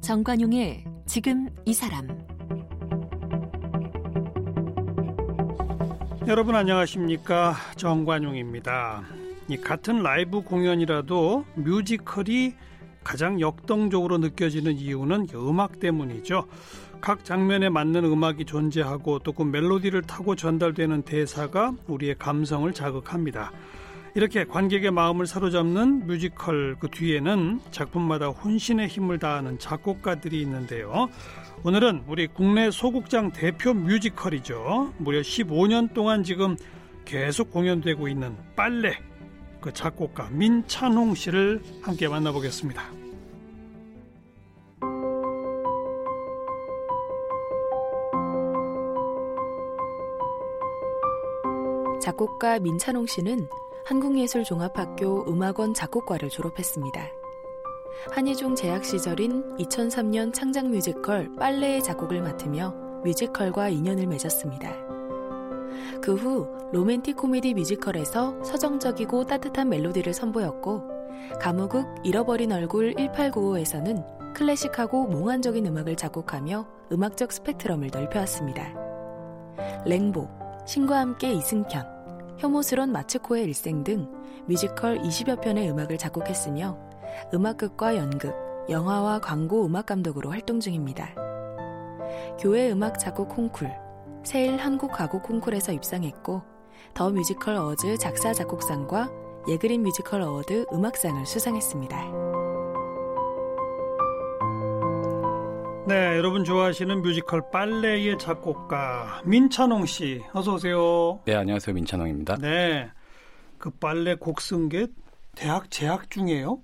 정관용의 지금 이 사람 여러분 안녕하십니까 정관용입니다. 이 같은 라이브 공연이라도 뮤지컬이 가장 역동적으로 느껴지는 이유는 음악 때문이죠. 각 장면에 맞는 음악이 존재하고 또 그 멜로디를 타고 전달되는 대사가 우리의 감성을 자극합니다. 이렇게 관객의 마음을 사로잡는 뮤지컬 그 뒤에는 작품마다 혼신의 힘을 다하는 작곡가들이 있는데요. 오늘은 우리 국내 소극장 대표 뮤지컬이죠. 무려 15년 동안 지금 계속 공연되고 있는 빨래 그 작곡가 민찬홍 씨를 함께 만나보겠습니다. 작곡가 민찬홍 씨는 한국예술종합학교 음악원 작곡과를 졸업했습니다. 한예종 재학 시절인 2003년 창작 뮤지컬 빨래의 작곡을 맡으며 뮤지컬과 인연을 맺었습니다. 그 후 로맨틱 코미디 뮤지컬에서 서정적이고 따뜻한 멜로디를 선보였고 가무극 잃어버린 얼굴 1895에서는 클래식하고 몽환적인 음악을 작곡하며 음악적 스펙트럼을 넓혀왔습니다. 랭보, 신과 함께 이승편, 혐오스런 마츠코의 일생 등 뮤지컬 20여 편의 음악을 작곡했으며 음악극과 연극, 영화와 광고 음악 감독으로 활동 중입니다. 교회 음악 작곡 콩쿨, 세일 한국 가곡 콩쿨에서 입상했고 더 뮤지컬 어워즈 작사 작곡상과 예그린 뮤지컬 어워드 음악상을 수상했습니다. 네, 여러분 좋아하시는 뮤지컬 빨래의 작곡가 민찬홍 씨, 어서 오세요. 네, 안녕하세요. 민찬홍입니다. 네, 그 빨래 곡 쓴 게 대학 재학 중이에요?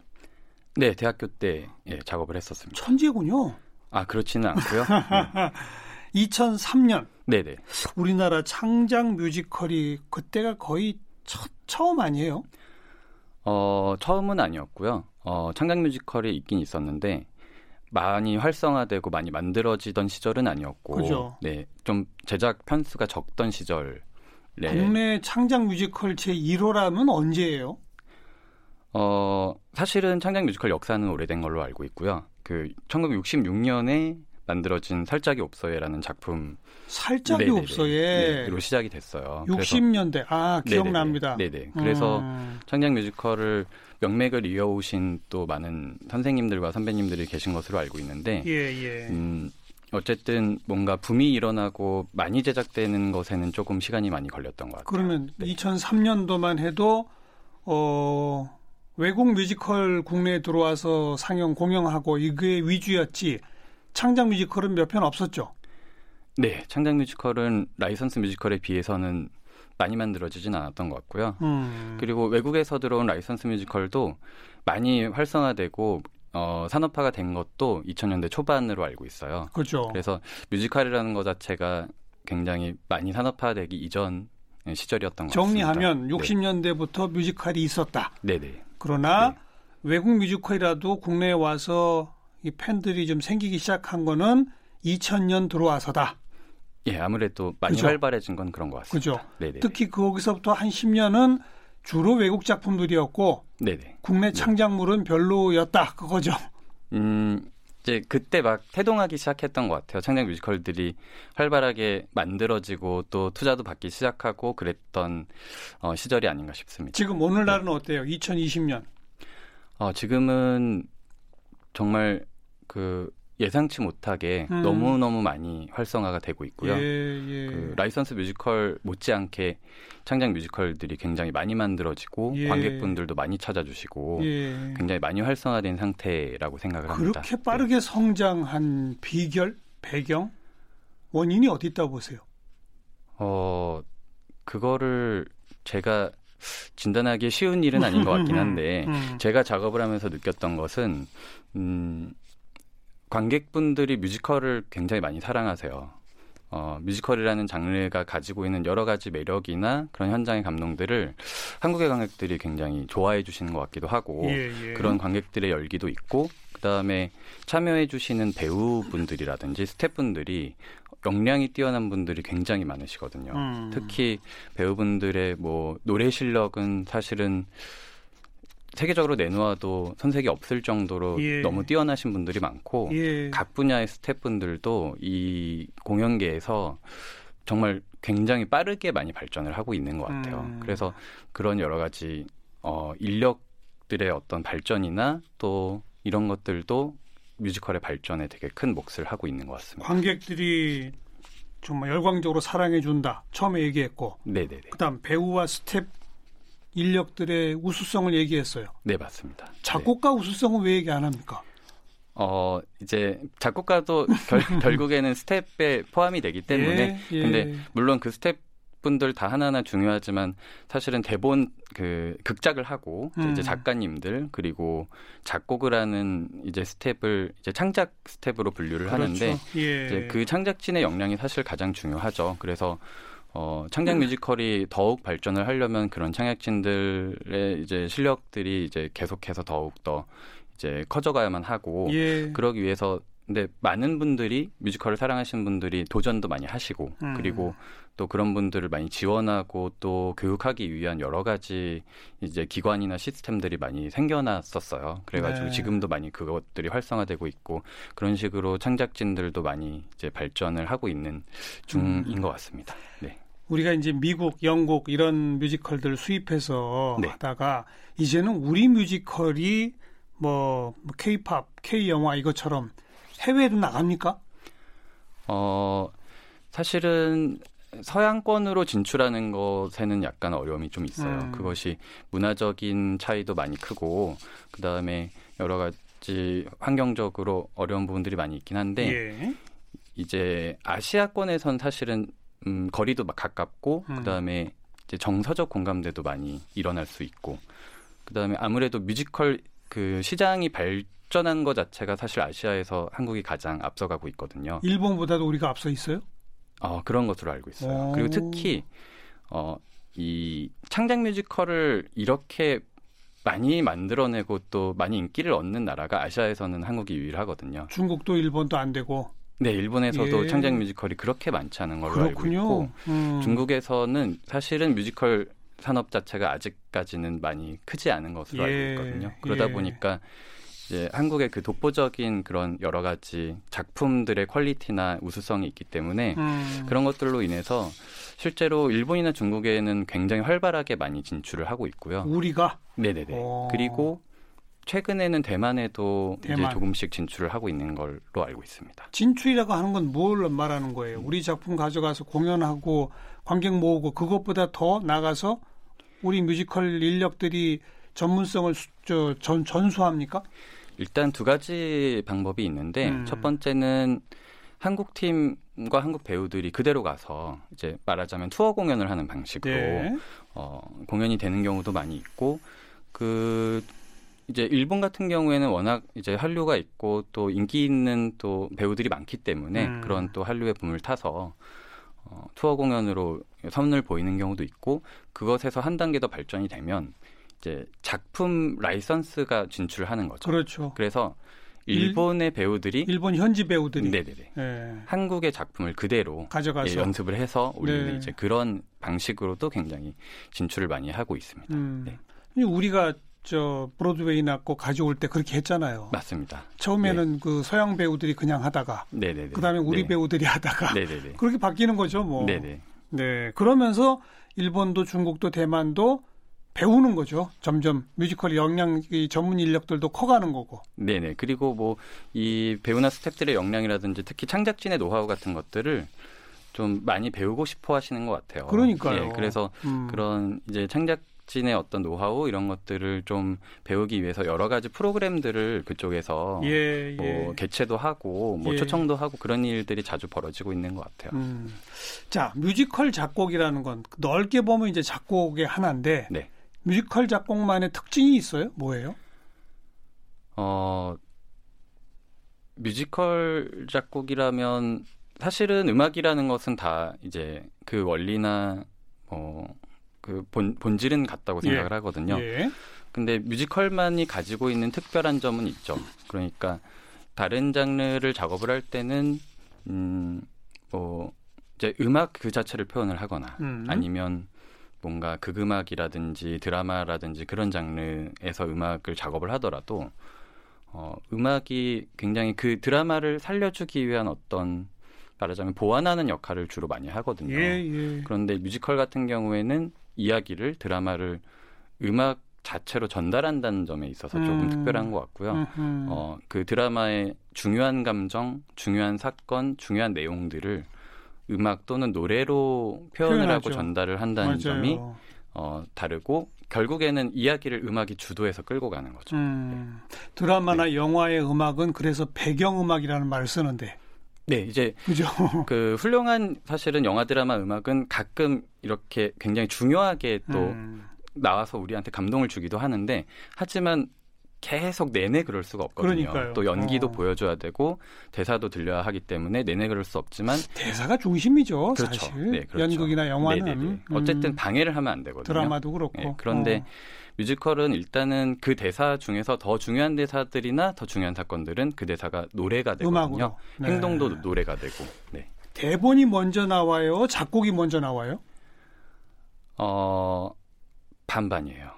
네, 대학교 때 예, 작업을 했었습니다. 천재군요. 아, 그렇지는 않고요. 네. 2003년. 네 네. 우리나라 창작 뮤지컬이 그때가 거의 첫, 처음 아니에요? 어, 처음은 아니었고요. 어, 창작 뮤지컬이 있긴 있었는데 많이 활성화되고 많이 만들어지던 시절은 아니었고, 그죠. 네, 좀 제작 편수가 적던 시절. 네. 국내 창작 뮤지컬 제 1호라면 언제예요? 어, 사실은 창작 뮤지컬 역사는 오래된 걸로 알고 있고요. 그 1966년에 만들어진 살짜기 옵서예라는 작품 살짜기 네네네. 옵서예. 네,로 시작이 됐어요. 60년대 아 그래서, 기억납니다. 네네. 네네. 그래서 음. 창작 뮤지컬을 명맥을 이어오신 또 많은 선생님들과 선배님들이 계신 것으로 알고 있는데, 예 예. 음, 어쨌든 뭔가 붐이 일어나고 많이 제작되는 것에는 조금 시간이 많이 걸렸던 것 같아요. 그러면 네. 2003년도만 해도 어 외국 뮤지컬 국내에 들어와서 상영 공연하고 이게 위주였지 창작 뮤지컬은 몇 편 없었죠. 네, 창작 뮤지컬은 라이선스 뮤지컬에 비해서는 많이 만들어지진 않았던 것 같고요. 음. 그리고 외국에서 들어온 라이선스 뮤지컬도 많이 활성화되고 어, 산업화가 된 것도 2000년대 초반으로 알고 있어요. 그렇죠. 그래서 뮤지컬이라는 것 자체가 굉장히 많이 산업화되기 이전 시절이었던 것 정리하면 같습니다. 60년대부터 뮤지컬이 있었다. 네, 네. 그러나 네. 외국 뮤지컬이라도 국내에 와서 이 팬들이 좀 생기기 시작한 거는 2000년 들어와서다. 예, 아무래도 많이 그죠? 활발해진 건 그런 것 같습니다. 그죠? 네, 네. 특히 거기서부터 한 10년은 주로 외국 작품들이었고 네, 네. 국내 창작물은 별로였다. 그거죠. 음, 이제 그때 막 태동하기 시작했던 것 같아요. 창작 뮤지컬들이 활발하게 만들어지고 또 투자도 받기 시작하고 그랬던 어, 시절이 아닌가 싶습니다. 지금 오늘날은 어때요? 2020년. 어, 지금은 정말 그 예상치 못하게 음. 너무너무 많이 활성화가 되고 있고요. 예, 예. 그 라이선스 뮤지컬 못지않게 창작 뮤지컬들이 굉장히 많이 만들어지고 예. 관객분들도 많이 찾아주시고 예. 굉장히 많이 활성화된 상태라고 생각을 합니다. 그렇게 빠르게 성장한 비결, 배경, 원인이 어디 있다고 보세요? 어, 그거를 제가 진단하기 쉬운 일은 아닌 것 같긴 한데, 음. 제가 작업을 하면서 느꼈던 것은, 음, 관객분들이 뮤지컬을 굉장히 많이 사랑하세요. 어, 뮤지컬이라는 장르가 가지고 있는 여러 가지 매력이나 그런 현장의 감동들을 한국의 관객들이 굉장히 좋아해 주시는 것 같기도 하고, 예, 예. 그런 관객들의 열기도 있고, 그 다음에 참여해 주시는 배우분들이라든지 스태프분들이 역량이 뛰어난 분들이 굉장히 많으시거든요. 음. 특히 배우분들의 뭐 노래 실력은 사실은 세계적으로 내놓아도 손색이 없을 정도로 예. 너무 뛰어나신 분들이 많고 예. 각 분야의 스태프분들도 이 공연계에서 정말 굉장히 빠르게 많이 발전을 하고 있는 것 같아요. 음. 그래서 그런 여러 가지 어, 인력들의 어떤 발전이나 또 이런 것들도 뮤지컬의 발전에 되게 큰 몫을 하고 있는 것 같습니다. 관객들이 정말 열광적으로 사랑해 준다. 처음에 얘기했고. 네네네. 그다음 배우와 스텝 인력들의 우수성을 얘기했어요. 네 맞습니다. 작곡가 네. 우수성은 왜 얘기 안 합니까? 어 이제 작곡가도 결, 결국에는 스텝에 포함이 되기 때문에 예, 예. 근데 물론 그 스텝 분들 다 하나하나 중요하지만 사실은 대본 그 극작을 하고 음. 이제 작가님들 그리고 작곡을 하는 이제 스텝을 이제 창작 스텝으로 분류를 그렇죠. 하는데 예. 이제 그 창작진의 역량이 사실 가장 중요하죠. 그래서 어, 창작 음. 뮤지컬이 더욱 발전을 하려면 그런 창작진들의 이제 실력들이 이제 계속해서 더욱 더 이제 커져가야만 하고 예. 그러기 위해서 근데 많은 분들이 뮤지컬을 사랑하시는 분들이 도전도 많이 하시고 음. 그리고 또 그런 분들을 많이 지원하고 또 교육하기 위한 여러 가지 이제 기관이나 시스템들이 많이 생겨났었어요. 그래가지고 네. 지금도 많이 그것들이 활성화되고 있고 그런 식으로 창작진들도 많이 이제 발전을 하고 있는 중인 음. 것 같습니다. 네. 우리가 이제 미국, 영국 이런 뮤지컬들 수입해서 네. 하다가 이제는 우리 뮤지컬이 뭐 케이팝, 케이 영화 이것처럼 해외로 나갑니까? 어, 사실은 서양권으로 진출하는 것에는 약간 어려움이 좀 있어요. 음. 그것이 문화적인 차이도 많이 크고 그다음에 여러 가지 환경적으로 어려운 부분들이 많이 있긴 한데 예. 이제 아시아권에선 사실은 음, 거리도 막 가깝고 음. 그다음에 이제 정서적 공감대도 많이 일어날 수 있고 그다음에 아무래도 뮤지컬 그 시장이 발 발전한 것 자체가 사실 아시아에서 한국이 가장 앞서가고 있거든요. 일본보다도 우리가 앞서 있어요? 어, 그런 것으로 알고 있어요. 오. 그리고 특히 어, 이 창작 뮤지컬을 이렇게 많이 만들어내고 또 많이 인기를 얻는 나라가 아시아에서는 한국이 유일하거든요. 중국도 일본도 안 되고. 네, 일본에서도 예. 창작 뮤지컬이 그렇게 많지 않은 걸로 그렇군요. 알고 있고 음. 중국에서는 사실은 뮤지컬 산업 자체가 아직까지는 많이 크지 않은 것으로 예. 알고 있거든요. 그러다 예. 보니까 이제 한국의 그 독보적인 그런 여러 가지 작품들의 퀄리티나 우수성이 있기 때문에 음. 그런 것들로 인해서 실제로 일본이나 중국에는 굉장히 활발하게 많이 진출을 하고 있고요. 우리가 네네네. 오. 그리고 최근에는 대만에도 대만. 이제 조금씩 진출을 하고 있는 걸로 알고 있습니다. 진출이라고 하는 건 뭘 말하는 거예요? 우리 작품 가져가서 공연하고 관객 모으고 그것보다 더 나가서 우리 뮤지컬 인력들이 전문성을 전, 전수합니까? 일단 두 가지 방법이 있는데 음. 첫 번째는 한국 팀과 한국 배우들이 그대로 가서 이제 말하자면 투어 공연을 하는 방식으로 네. 어, 공연이 되는 경우도 많이 있고 그 이제 일본 같은 경우에는 워낙 이제 한류가 있고 또 인기 있는 또 배우들이 많기 때문에 음. 그런 또 한류의 붐을 타서 어, 투어 공연으로 선을 보이는 경우도 있고 그것에서 한 단계 더 발전이 되면 이제 작품 라이선스가 진출하는 거죠. 그렇죠. 그래서 일본의 배우들이 일본 현지 배우들이 네네네 네. 한국의 작품을 그대로 가져가서 예, 연습을 해서 올리는 네. 이제 그런 방식으로도 굉장히 진출을 많이 하고 있습니다. 음. 네. 우리가 저 브로드웨이나 꼭 가져올 때 그렇게 했잖아요. 맞습니다. 처음에는 네. 그 서양 배우들이 그냥 하다가 네네네. 그다음에 우리 네. 배우들이 하다가 네네네. 그렇게 바뀌는 거죠, 뭐. 네네. 네. 그러면서 일본도 중국도 대만도 배우는 거죠. 점점 뮤지컬 역량 이 전문 인력들도 커가는 거고. 네네. 그리고 뭐 이 배우나 스탭들의 역량이라든지 특히 창작진의 노하우 같은 것들을 좀 많이 배우고 싶어 하시는 것 같아요. 그러니까요. 네, 그래서 음. 그런 이제 창작 진의 어떤 노하우 이런 것들을 좀 배우기 위해서 여러 가지 프로그램들을 그쪽에서 예, 뭐 예. 개최도 하고 뭐 예. 초청도 하고 그런 일들이 자주 벌어지고 있는 것 같아요. 음. 자, 뮤지컬 작곡이라는 건 넓게 보면 이제 작곡의 하나인데 네. 뮤지컬 작곡만의 특징이 있어요? 뭐예요? 어, 뮤지컬 작곡이라면 사실은 음악이라는 것은 다 이제 그 원리나 뭐그 본, 본질은 같다고 생각을 예. 하거든요. 예. 근데 뮤지컬만이 가지고 있는 특별한 점은 있죠. 그러니까 다른 장르를 작업을 할 때는 음, 뭐 이제 음악 그 자체를 표현을 하거나 음. 아니면 뭔가 극음악이라든지 드라마라든지 그런 장르에서 음악을 작업을 하더라도 어, 음악이 굉장히 그 드라마를 살려주기 위한 어떤 말하자면 보완하는 역할을 주로 많이 하거든요. 예, 예. 그런데 뮤지컬 같은 경우에는 이야기를 드라마를 음악 자체로 전달한다는 점에 있어서 조금 음. 특별한 것 같고요. 음흠. 어, 그 드라마의 중요한 감정, 중요한 사건, 중요한 내용들을 음악 또는 노래로 표현을 표현하죠. 하고 전달을 한다는 점이 맞아요. 어, 다르고 결국에는 이야기를 음악이 주도해서 끌고 가는 거죠. 음, 드라마나 네. 영화의 음악은 그래서 배경 음악이라는 말을 쓰는데, 네, 이제 그죠? 그 훌륭한 사실은 영화 드라마 음악은 가끔 이렇게 굉장히 중요하게 또 음, 나와서 우리한테 감동을 주기도 하는데 하지만 계속 내내 그럴 수가 없거든요. 그러니까요. 또 연기도 어. 보여줘야 되고 대사도 들려야 하기 때문에 내내 그럴 수 없지만 대사가 중심이죠, 그렇죠. 사실. 네, 그렇죠. 연극이나 영화는 네네네. 음, 어쨌든 방해를 하면 안 되거든요. 드라마도 그렇고. 네, 그런데 어. 뮤지컬은 일단은 그 대사 중에서 더 중요한 대사들이나 더 중요한 사건들은 그 대사가 노래가 되거든요. 네. 행동도 노래가 되고. 네. 대본이 먼저 나와요, 작곡이 먼저 나와요. 어 반반이에요.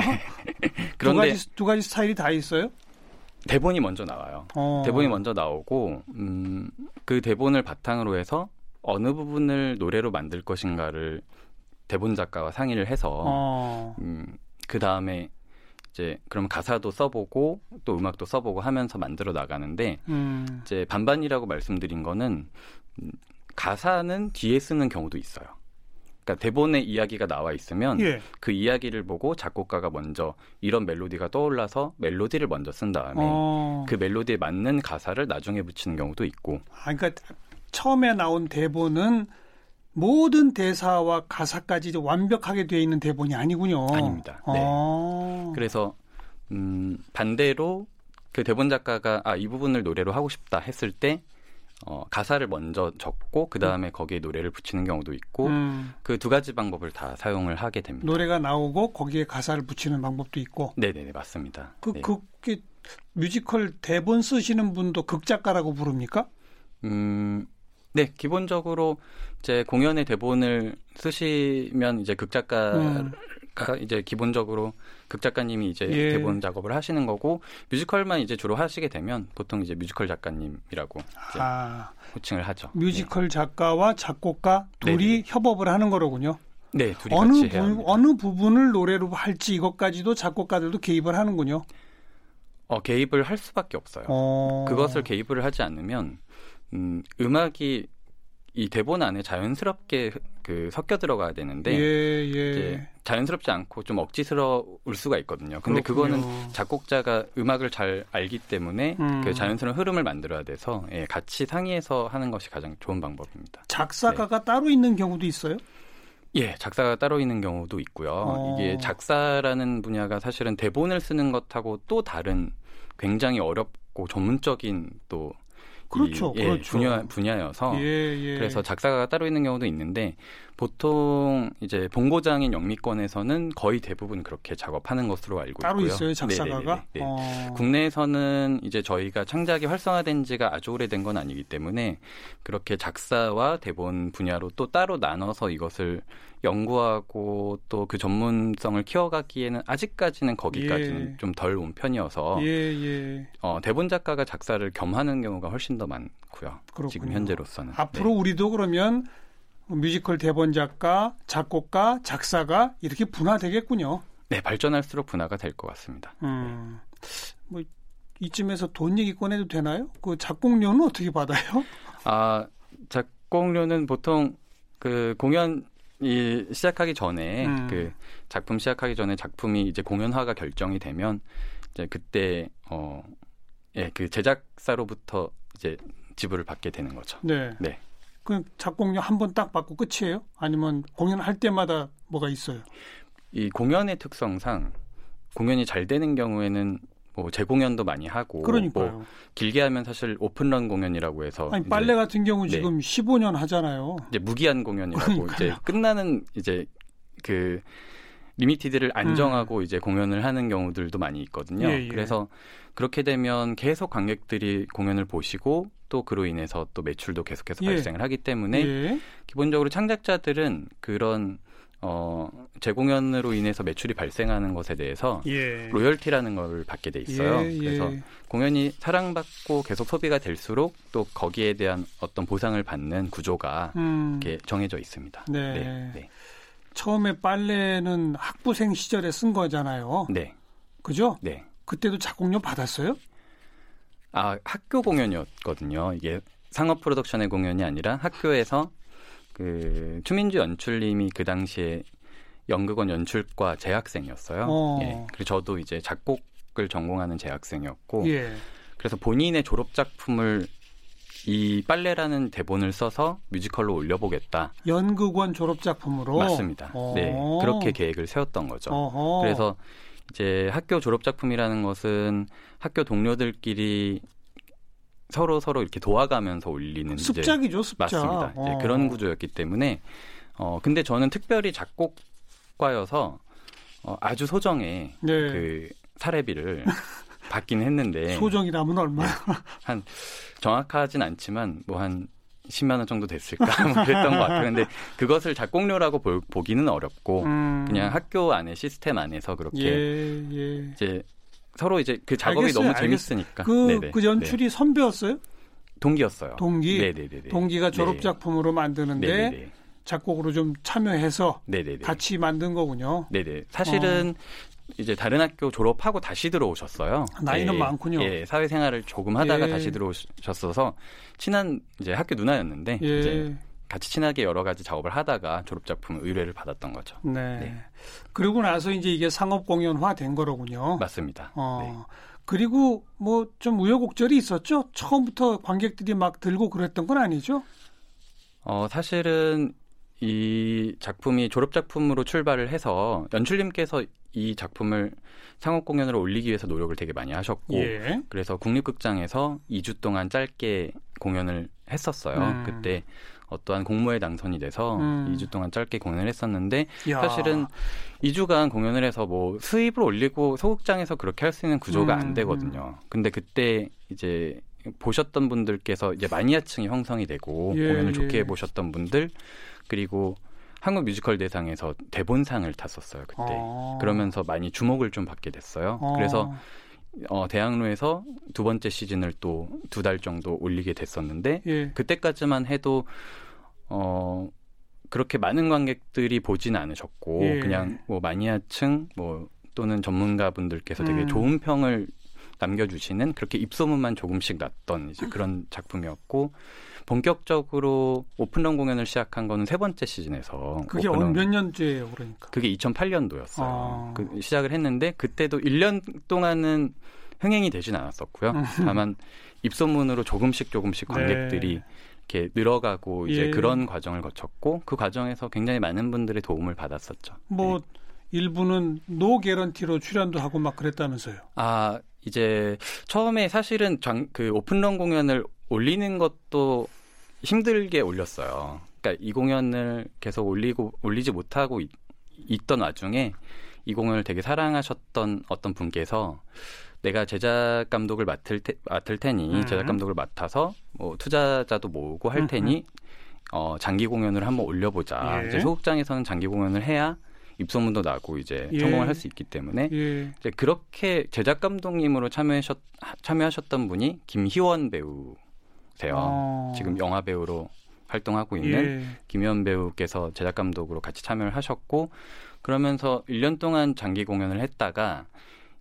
네. 두 그런데 가지 두 가지 스타일이 다 있어요. 대본이 먼저 나와요. 어. 대본이 먼저 나오고 음, 그 대본을 바탕으로 해서 어느 부분을 노래로 만들 것인가를 대본 작가와 상의를 해서 어. 음, 그 다음에 이제 그럼 가사도 써보고 또 음악도 써보고 하면서 만들어 나가는데 음. 이제 반반이라고 말씀드린 거는 음, 가사는 뒤에 쓰는 경우도 있어요. 그러니까 대본에 이야기가 나와 있으면 예. 그 이야기를 보고 작곡가가 먼저 이런 멜로디가 떠올라서 멜로디를 먼저 쓴 다음에 어. 그 멜로디에 맞는 가사를 나중에 붙이는 경우도 있고 아, 그러니까 처음에 나온 대본은 모든 대사와 가사까지 완벽하게 되어 있는 대본이 아니군요. 아닙니다. 네. 어. 그래서 음, 반대로 그 대본 작가가 아, 이 부분을 노래로 하고 싶다 했을 때 어, 가사를 먼저 적고 그 다음에 거기에 노래를 붙이는 경우도 있고 음, 그두 가지 방법을 다 사용을 하게 됩니다. 노래가 나오고 거기에 가사를 붙이는 방법도 있고. 네네네 맞습니다. 그, 네. 그게 뮤지컬 대본 쓰시는 분도 극작가라고 부릅니까? 음, 네 기본적으로 이제 공연의 대본을 쓰시면 이제 극작가가 음. 이제 기본적으로 극작가님이 이제 예. 대본 작업을 하시는 거고 뮤지컬만 이제 주로 하시게 되면 보통 이제 뮤지컬 작가님이라고 이제 아, 호칭을 하죠. 뮤지컬 작가와 작곡가 둘이 네네. 협업을 하는 거로군요. 네, 둘이 어느 같이 해야 합니다. 어느 부분을 노래로 할지 이것까지도 작곡가들도 개입을 하는군요. 어, 개입을 할 수밖에 없어요. 어. 그것을 개입을 하지 않으면 음, 음악이 이 대본 안에 자연스럽게 그 섞여 들어가야 되는데 예, 이제 예. 자연스럽지 않고 좀 억지스러울 수가 있거든요. 근데 그거는 그렇군요. 작곡자가 음악을 잘 알기 때문에 음. 그 자연스러운 흐름을 만들어야 돼서 예, 같이 상의해서 하는 것이 가장 좋은 방법입니다. 작사가가 따로 있는 경우도 있어요? 예, 작사가 따로 있는 경우도 있고요. 어. 이게 작사라는 분야가 사실은 대본을 쓰는 것하고 또 다른 굉장히 어렵고 전문적인 또 그렇죠, 이, 예, 그렇죠. 분야, 분야여서 예, 예. 그래서 작사가가 따로 있는 경우도 있는데 보통 이제 본고장인 영미권에서는 거의 대부분 그렇게 작업하는 것으로 알고 따로 있고요. 있어요, 작사가가? 네네네네. 네. 어. 국내에서는 이제 저희가 창작이 활성화된 지가 아주 오래된 건 아니기 때문에 그렇게 작사와 대본 분야로 또 따로 나눠서 이것을 연구하고 또 그 전문성을 키워가기에는 아직까지는 거기까지는 예. 좀덜 온 편이어서 예, 예. 어, 대본 작가가 작사를 겸하는 경우가 훨씬 더 많고요. 그렇군요. 지금 현재로서는 앞으로 네. 우리도 그러면 뮤지컬 대본 작가, 작곡가, 작사가 이렇게 분화되겠군요. 네, 발전할수록 분화가 될 것 같습니다. 음. 뭐 이쯤에서 돈 얘기 꺼내도 되나요? 그 작곡료는 어떻게 받아요? 아, 작곡료는 보통 그 공연 이 시작하기 전에 음. 그 작품 시작하기 전에 작품이 이제 공연화가 결정이 되면 이제 그때 어 예, 그 제작사로부터 이제 지불을 받게 되는 거죠. 네. 네. 그 작곡료 한 번 딱 받고 끝이에요? 아니면 공연할 때마다 뭐가 있어요? 이 공연의 특성상 공연이 잘 되는 경우에는 뭐 재공연도 많이 하고 그러니까요. 뭐 길게 하면 사실 오픈런 공연이라고 해서 아니 빨래 같은 경우 네. 지금 15년 하잖아요. 이제 무기한 공연이라고 그러니까요. 이제 끝나는 이제 그 limited를 안 정하고 음. 이제 공연을 하는 경우들도 많이 있거든요. 예, 예. 그래서 그렇게 되면 계속 관객들이 공연을 보시고 또 그로 인해서 또 매출도 계속해서 예. 발생을 하기 때문에 예. 기본적으로 창작자들은 그런 어, 재공연으로 인해서 매출이 발생하는 것에 대해서 예. 로열티라는 걸 받게 돼 있어요. 예, 예. 그래서 공연이 사랑받고 계속 소비가 될수록 또 거기에 대한 어떤 보상을 받는 구조가 음. 이렇게 정해져 있습니다. 네. 네. 네. 처음에 빨래는 학부생 시절에 쓴 거잖아요. 네. 그죠? 네. 그때도 작곡료 받았어요? 아, 학교 공연이었거든요. 이게 상업 프로덕션의 공연이 아니라 학교에서 그 추민주 연출님이 그 당시에 연극원 연출과 재학생이었어요. 어. 예. 그리고 저도 이제 작곡을 전공하는 재학생이었고, 예. 그래서 본인의 졸업 작품을 이 빨래라는 대본을 써서 뮤지컬로 올려보겠다. 연극원 졸업 작품으로 맞습니다. 어. 네, 그렇게 계획을 세웠던 거죠. 어허. 그래서 이제 학교 졸업 작품이라는 것은 학교 동료들끼리 서로 서로 이렇게 도와가면서 올리는 습작이죠, 습작. 맞습니다. 어. 이제 그런 구조였기 때문에 어 근데 저는 특별히 작곡과여서 어, 아주 소정의 네. 그 사례비를 받긴 했는데 소정이라면 얼마? 네, 한 정확하진 않지만 뭐한 10만 원 정도 됐을까 뭐 그랬던 것 같아요. 근데 그것을 작곡료라고 보, 기는 어렵고 음. 그냥 학교 안에 시스템 안에서 그렇게 예, 예. 이제 서로 이제 그 작업이 알겠어요, 너무 재밌으니까. 그, 그 연출이 네. 선배였어요? 동기였어요. 동기. 네네네. 동기가 졸업 네. 작품으로 만드는데 네네네. 작곡으로 좀 참여해서 네네네. 같이 만든 거군요. 네네. 사실은 어. 이제 다른 학교 졸업하고 다시 들어오셨어요. 나이는 예, 많군요. 예, 사회생활을 조금 하다가 예. 다시 들어오셨어서 친한 이제 학교 누나였는데 예. 이제 같이 친하게 여러 가지 작업을 하다가 졸업 작품 의뢰를 받았던 거죠. 네. 네. 그리고 나서 이제 이게 상업 공연화 된 거로군요. 맞습니다. 어. 네. 그리고 뭐 좀 우여곡절이 있었죠. 처음부터 관객들이 막 들고 그랬던 건 아니죠? 어, 사실은 이 작품이 졸업 작품으로 출발을 해서 연출님께서 이 작품을 상업 공연으로 올리기 위해서 노력을 되게 많이 하셨고 예. 그래서 국립극장에서 2주 동안 짧게 공연을 했었어요. 음. 그때 어떠한 공모에 당선이 돼서 음. 2주 동안 짧게 공연을 했었는데 야. 사실은 2주간 공연을 해서 뭐 수입을 올리고 소극장에서 그렇게 할 수 있는 구조가 음. 안 되거든요. 근데 그때 이제 보셨던 분들께서 이제 마니아층이 형성이 되고 예, 공연을 좋게 예. 보셨던 분들 그리고 한국 뮤지컬 대상에서 대본상을 탔었어요 그때 아. 그러면서 많이 주목을 좀 받게 됐어요. 아. 그래서 어, 대학로에서 두 번째 시즌을 또 두 달 정도 올리게 됐었는데 예. 그때까지만 해도 어 그렇게 많은 관객들이 보진 않으셨고 예. 그냥 뭐 마니아층 뭐 또는 전문가분들께서 되게 음. 좋은 평을 남겨주시는 그렇게 입소문만 조금씩 났던 이제 그런 작품이었고 본격적으로 오픈런 공연을 시작한 거는 세 번째 시즌에서 그게 어느 몇 년째예요, 그러니까? 그게 2008년도였어요. 아. 그 시작을 했는데 그때도 1년 동안은 흥행이 되진 않았었고요. 음. 다만 입소문으로 조금씩 조금씩 관객들이 네. 이렇게 늘어가고 이제 예. 그런 과정을 거쳤고 그 과정에서 굉장히 많은 분들의 도움을 받았었죠. 뭐 네. 일부는 노 개런티로 출연도 하고 막 그랬다면서요. 아 이제 처음에 사실은 장, 그 오픈런 공연을 올리는 것도 힘들게 올렸어요. 그러니까 이 공연을 계속 올리고 올리지 못하고 있, 있던 와중에 이 공연을 되게 사랑하셨던 어떤 분께서 내가 제작 감독을 맡을 테, 맡을 테니 음. 제작 감독을 맡아서 뭐 투자자도 모으고 할 테니 어 장기 공연을 한번 올려보자. 예. 이제 소극장에서는 장기 공연을 해야 입소문도 나고 이제 예. 성공을 할 수 있기 때문에 예. 이제 그렇게 제작 감독님으로 참여하셨 참여하셨던 분이 김희원 배우세요. 어. 지금 영화 배우로 활동하고 있는 예. 김희원 배우께서 제작 감독으로 같이 참여를 하셨고 그러면서 1년 동안 장기 공연을 했다가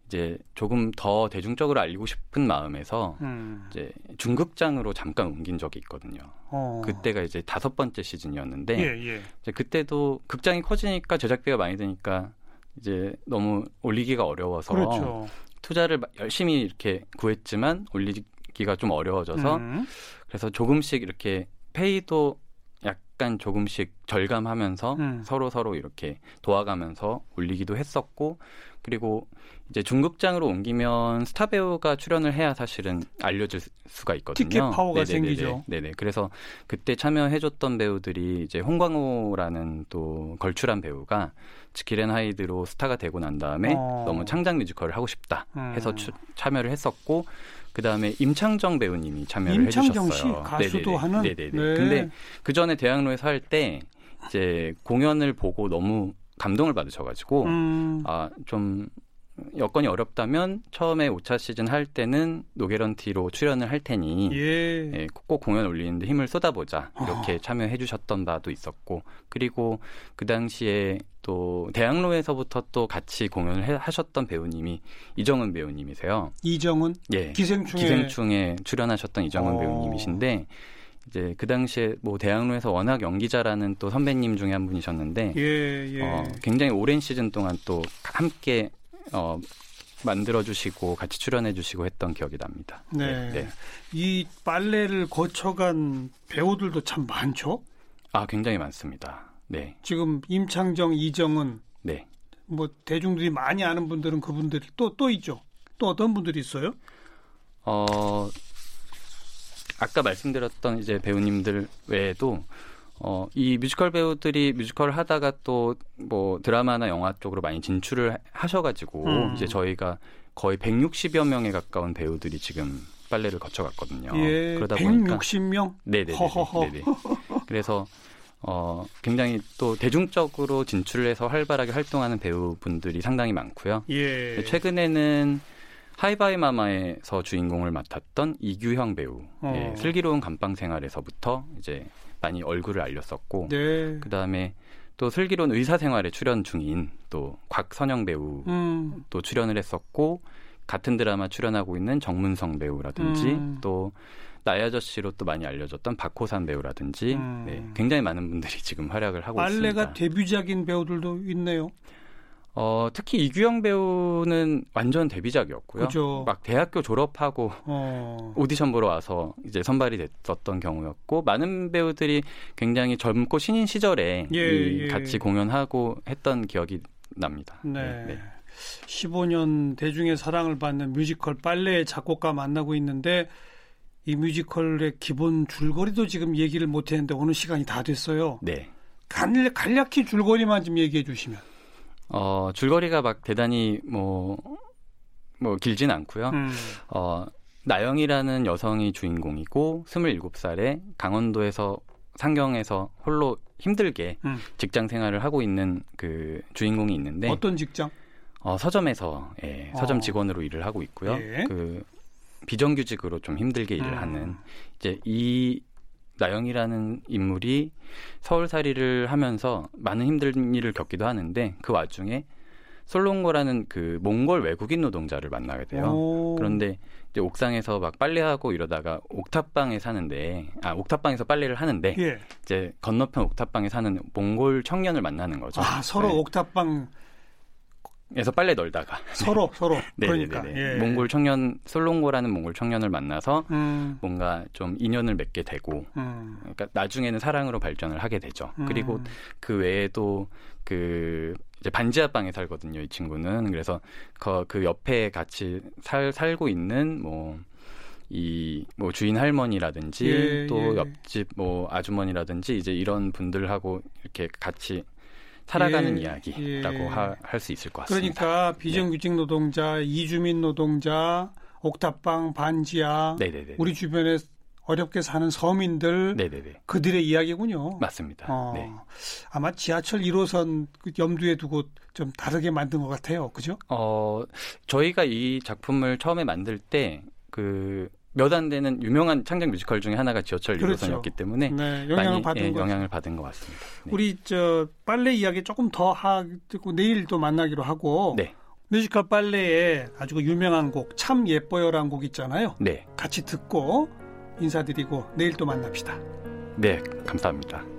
이제 조금 더 대중적으로 알리고 싶은 마음에서 음. 이제 중극장으로 잠깐 옮긴 적이 있거든요. 어. 그때가 이제 다섯 번째 시즌이었는데 예, 예. 이제 그때도 극장이 커지니까 제작비가 많이 드니까 이제 너무 올리기가 어려워서 그렇죠. 투자를 열심히 이렇게 구했지만 올리기가 좀 어려워져서 음. 그래서 조금씩 이렇게 페이도 약 약간 조금씩 절감하면서 음. 서로 서로 이렇게 도와가면서 올리기도 했었고 그리고 이제 중극장으로 옮기면 스타 배우가 출연을 해야 사실은 알려질 수가 있거든요. 티켓 파워가 네네네네. 생기죠. 네네. 그래서 그때 참여해줬던 배우들이 이제 홍광호라는 또 걸출한 배우가 지킬앤 하이드로 스타가 되고 난 다음에 어. 너무 창작 뮤지컬을 하고 싶다 해서 음. 추- 참여를 했었고 그 다음에 임창정 배우님이 참여를 임창정 씨 해주셨어요. 가수도 네네네. 하는. 네네네. 네. 근데 그 전에 대학로에서 할 때 이제 공연을 보고 너무 감동을 받으셔가지고 음, 아좀 여건이 어렵다면 처음에 5차 시즌 할 때는 노게런티로 출연을 할 테니 예. 예, 꼭 공연 올리는데 힘을 쏟아보자 이렇게 어. 참여해 주셨던 바도 있었고 그리고 그 당시에 또 대학로에서부터 또 같이 공연을 해- 하셨던 배우님이 이정은 배우님이세요. 이정은 예. 기생충에 기생충에 출연하셨던 이정은 어. 배우님이신데 이제 그 당시에 뭐 대학로에서 워낙 연기자라는 또 선배님 중에 한 분이셨는데 예, 예. 어, 굉장히 오랜 시즌 동안 또 함께 어, 만들어 주시고 같이 출연해 주시고 했던 기억이 납니다. 네. 이 빨래를 거쳐간 배우들도 참 많죠. 아, 굉장히 많습니다. 네. 지금 임창정, 이정은 네. 뭐 대중들이 많이 아는 분들은 그분들이 또 또 있죠. 또 어떤 분들이 있어요? 어, 아까 말씀드렸던 이제 배우님들 외에도 어, 이 뮤지컬 배우들이 뮤지컬을 하다가 또 뭐 드라마나 영화 쪽으로 많이 진출을 하- 하셔가지고 음. 이제 저희가 거의 160여 명에 가까운 배우들이 지금 빨래를 거쳐갔거든요. 예, 그러다 보니까 160명. 네네. 그래서 어 굉장히 또 대중적으로 진출을 해서 활발하게 활동하는 배우분들이 상당히 많고요. 예. 최근에는 하이바이 마마에서 주인공을 맡았던 이규형 배우, 어. 예, 슬기로운 감방 생활에서부터 이제 많이 얼굴을 알렸었고, 네. 그 다음에 또 슬기로운 의사 생활에 출연 중인 또 곽선영 배우 음. 또 출연을 했었고 같은 드라마 출연하고 있는 정문성 배우라든지 음. 또 나의 아저씨로 또 많이 알려졌던 박호산 배우라든지 음. 네, 굉장히 많은 분들이 지금 활약을 하고 있습니다. 데뷔작인 배우들도 있네요. 어, 특히 이규영 배우는 완전 데뷔작이었고요. 그죠. 막 대학교 졸업하고 어. 오디션 보러 와서 이제 선발이 됐었던 경우였고 많은 배우들이 굉장히 젊고 신인 시절에 예, 이 예. 같이 공연하고 했던 기억이 납니다. 네. 15년 대중의 사랑을 받는 뮤지컬 빨래의 작곡가 만나고 있는데 이 뮤지컬의 기본 줄거리도 지금 얘기를 못 했는데 오늘 시간이 다 됐어요. 네. 간, 간략히 줄거리만 좀 얘기해 주시면. 어, 줄거리가 막 대단히 뭐, 뭐 길진 않고요. 음. 어, 나영이라는 여성이 주인공이고 27살에 강원도에서 상경에서 홀로 힘들게 음. 직장 생활을 하고 있는 그 주인공이 있는데 어떤 직장? 어, 서점에서 예, 서점 어. 직원으로 일을 하고 있고요. 예. 그 비정규직으로 좀 힘들게 일을 음. 하는 이제 이 나영이라는 인물이 서울살이를 하면서 많은 힘든 일을 겪기도 하는데 그 와중에 솔롱고라는 그 몽골 외국인 노동자를 만나게 돼요. 오. 그런데 이제 옥상에서 막 빨래하고 이러다가 옥탑방에 사는데 아 옥탑방에서 빨래를 하는데 예. 이제 건너편 옥탑방에 사는 몽골 청년을 만나는 거죠. 아, 서로 네. 옥탑방 에서 빨래 널다가 서로 서로 네네네네. 그러니까 예. 몽골 청년 솔롱고라는 몽골 청년을 만나서 음, 뭔가 좀 인연을 맺게 되고 음, 그러니까 나중에는 사랑으로 발전을 하게 되죠. 음. 그리고 그 외에도 그 이제 반지하방에 살거든요, 이 친구는. 그래서 그, 그 옆에 같이 살 살고 있는 뭐 이뭐 주인 할머니라든지 예, 또 예. 옆집 뭐 아주머니라든지 이제 이런 분들하고 이렇게 같이 살아가는 예, 이야기라고 예. 할수 있을 것 같습니다. 그러니까 비정규직 노동자, 이주민 노동자, 옥탑방, 반지하, 네네네. 우리 주변에 어렵게 사는 서민들 네네네. 그들의 이야기군요. 맞습니다. 어, 네. 아마 지하철 1호선 그 염두에 두고 좀 다르게 만든 것 같아요. 그죠? 어, 저희가 이 작품을 처음에 만들 때 그 몇 안 되는 유명한 창작 뮤지컬 중에 하나가 지하철 그렇죠. 1호선이었기 때문에 네, 영향을 많이 받은 예, 것 영향을 받은 것 같습니다. 네. 우리 저 빨래 이야기 조금 더 하고 내일 또 만나기로 하고 네. 뮤지컬 빨래에 아주 그 유명한 곡 참 예뻐요라는 곡 있잖아요. 네. 같이 듣고 인사드리고 내일 또 만납시다. 네, 감사합니다.